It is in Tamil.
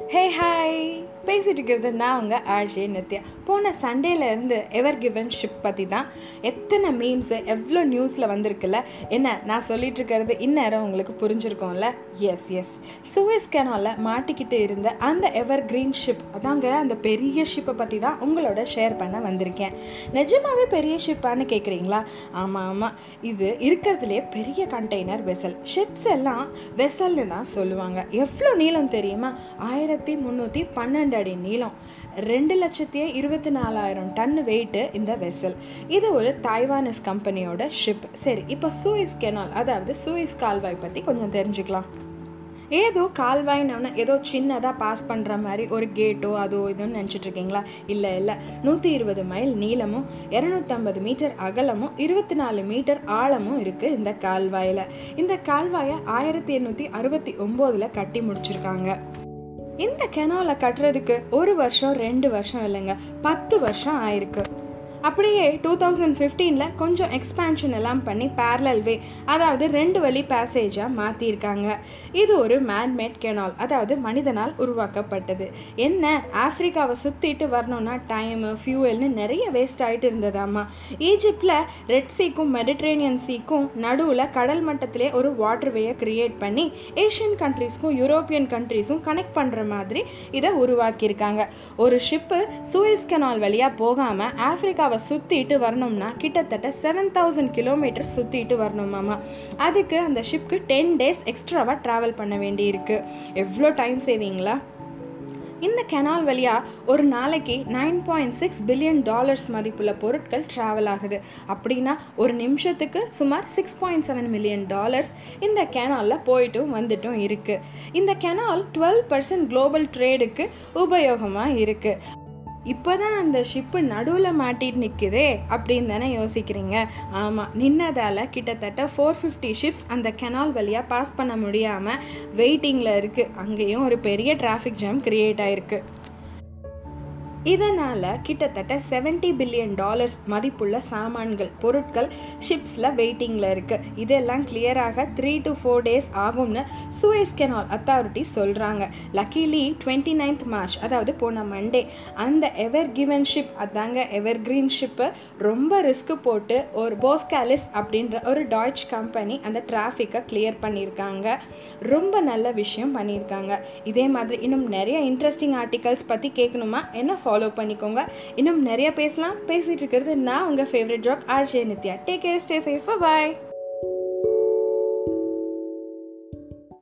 ஹே ஹாய் பேசிட்டு இருக்கிறது நான் உங்கள் ஆர்ஜே நித்யா. போன சண்டேலேருந்து எவர் கிவன் ஷிப் பற்றி தான் எத்தனை மீம்ஸு எவ்வளோ நியூஸில் வந்திருக்குல்ல? என்ன நான் சொல்லிகிட்டு இருக்கிறது இந்நேரம் உங்களுக்கு புரிஞ்சிருக்கோம்ல? எஸ் எஸ் சுவேஸ் கெனாலில் மாட்டிக்கிட்டு இருந்த அந்த எவர் கிரீன் ஷிப் அதாங்க அந்த பெரிய ஷிப்பை பற்றி தான் உங்களோட ஷேர் பண்ண வந்திருக்கேன். நிஜமாகவே பெரிய ஷிப்பான்னு கேட்குறீங்களா ஆமாம் ஆமாம் இது இருக்கிறதுலே பெரிய கண்டெய்னர் வெசல் ஷிப்ஸ் எல்லாம் வெசல்னு தான் சொல்லுவாங்க. எவ்வளோ நீளம் தெரியுமா? ஆயிரம் ஆயிரத்தி முந்நூற்றி பன்னெண்டு அடி நீளம் ரெண்டு லட்சத்தி இருபத்தி நாலாயிரம் டன் வெயிட்டு இந்த வெசல் இது ஒரு தாய்வானஸ் கம்பெனியோட ஷிப் சரி இப்போ சூயிஸ் கெனால் அதாவது சூயிஸ் கால்வாய் பற்றி கொஞ்சம் தெரிஞ்சுக்கலாம். ஏதோ கால்வாய்னு ஏதோ சின்னதாக பாஸ் பண்ணுற மாதிரி ஒரு கேட்டோ அதோ இதுன்னு நினச்சிட்ருக்கீங்களா இல்லை இல்லை. நூற்றி இருபது மைல் நீளமும் இரநூத்தம்பது மீட்டர் அகலமும் இருபத்தி நாலு மீட்டர் ஆழமும் இருக்குது இந்த கால்வாயில். இந்த கால்வாயை ஆயிரத்தி எண்ணூற்றி அறுபத்தி ஒம்போதில் கட்டி முடிச்சிருக்காங்க. இந்த கெனாலை கட்டுறதுக்கு ஒரு வருஷம் ரெண்டு வருஷம் இல்லைங்க. பத்து வருஷம் ஆயிருக்கு. அப்படியே டூ தௌசண்ட் ஃபிஃப்டீனில் கொஞ்சம் எக்ஸ்பேன்ஷன் எல்லாம் பண்ணி பேரலல் வே அதாவது ரெண்டு வழி பேசேஜாக மாற்றியிருக்காங்க இது ஒரு மேன்மேட் கெனால் அதாவது மனிதனால் உருவாக்கப்பட்டது. என்ன? ஆஃப்ரிக்காவை சுற்றிட்டு வரணும்னா டைமு ஃபியூவல்னு நிறைய வேஸ்ட் ஆகிட்டு இருந்ததாம்மா. ஈஜிப்டில் ரெட் சீக்கும் மெடிட்ரேனியன் சீக்கும் நடுவில் கடல் மட்டத்திலே ஒரு வாட்டர்வேயை க்ரியேட் பண்ணி ஏஷியன் கண்ட்ரீஸ்க்கும் யூரோப்பியன் கண்ட்ரீஸும் கனெக்ட் பண்ணுற மாதிரி இதை உருவாக்கியிருக்காங்க. ஒரு ஷிப்பு சூயஸ் கெனால் வழியாக போகாமல் ஆஃப்ரிக்கா இந்தியாவை சுற்றிட்டு வரணும்னா கிட்டத்தட்ட செவன் தௌசண்ட் கிலோமீட்டர் சுற்றிட்டு வரணுமாமா அதுக்கு அந்த ஷிப்க்கு டென் டேஸ் எக்ஸ்ட்ராவாக ட்ராவல் பண்ண வேண்டியிருக்கு. எவ்வளோ டைம் சேவிங்களா இந்த கெனால் வழியாக ஒரு நாளைக்கு nine point six billion dollars மதிப்புள்ள பொருட்கள் ட்ராவல் ஆகுது. அப்படின்னா ஒரு நிமிஷத்துக்கு சுமார் six point seven million dollars இந்த கெனாலில் போயிட்டும் வந்துட்டும் இருக்குது இந்த கெனால் டுவெல் பர்சன்ட் குளோபல் ட்ரேடுக்கு உபயோகமாக இருக்குது இப்போ தான் அந்த ஷிப்பு நடுவில் மாட்டிட்டு நிற்குதே அப்படின்னு தானே யோசிக்கிறீங்க? ஆமாம் நின்னதால் கிட்டத்தட்ட ஃபோர் ஃபிஃப்டி ஷிப்ஸ் அந்த கெனால் வழியாக பாஸ் பண்ண முடியாமல் வெயிட்டிங்கில் இருக்குது அங்கேயும் ஒரு பெரிய டிராஃபிக் ஜாம் க்ரியேட் ஆகிருக்கு இதனால் கிட்டத்தட்ட செவன்ட்டி பில்லியன் டாலர்ஸ் மதிப்புள்ள சாமான்கள் பொருட்கள் ஷிப்ஸில் வெயிட்டிங்கில் இருக்குது இதெல்லாம் கிளியராக த்ரீ டு ஃபோர் டேஸ் ஆகும்னு சுவேஸ் கெனால் அத்தாரிட்டி சொல்கிறாங்க லக்கிலி டுவெண்ட்டி நைன்த் மார்ச் அதாவது போன மண்டே அந்த எவர் கிவன் ஷிப் அதாங்க எவர் கிரீன் ஷிப்பு ரொம்ப ரிஸ்க் போட்டு ஒரு போஸ்காலிஸ் அப்படின்ற ஒரு டாய்ச் கம்பெனி அந்த டிராஃபிக்கை கிளியர் பண்ணியிருக்காங்க. ரொம்ப நல்ல விஷயம் பண்ணியிருக்காங்க. இதே மாதிரி இன்னும் நிறைய இன்ட்ரெஸ்டிங் ஆர்டிகல்ஸ் பற்றி கேட்கணுமா? என்ன ஃபாலோ பண்ணிக்கோங்க. இன்னும் நிறைய பேசலாம். பேசிகிட்டு இருக்கிறது நான் உங்கள் favourite jock RJ Nithya take care stay safe bye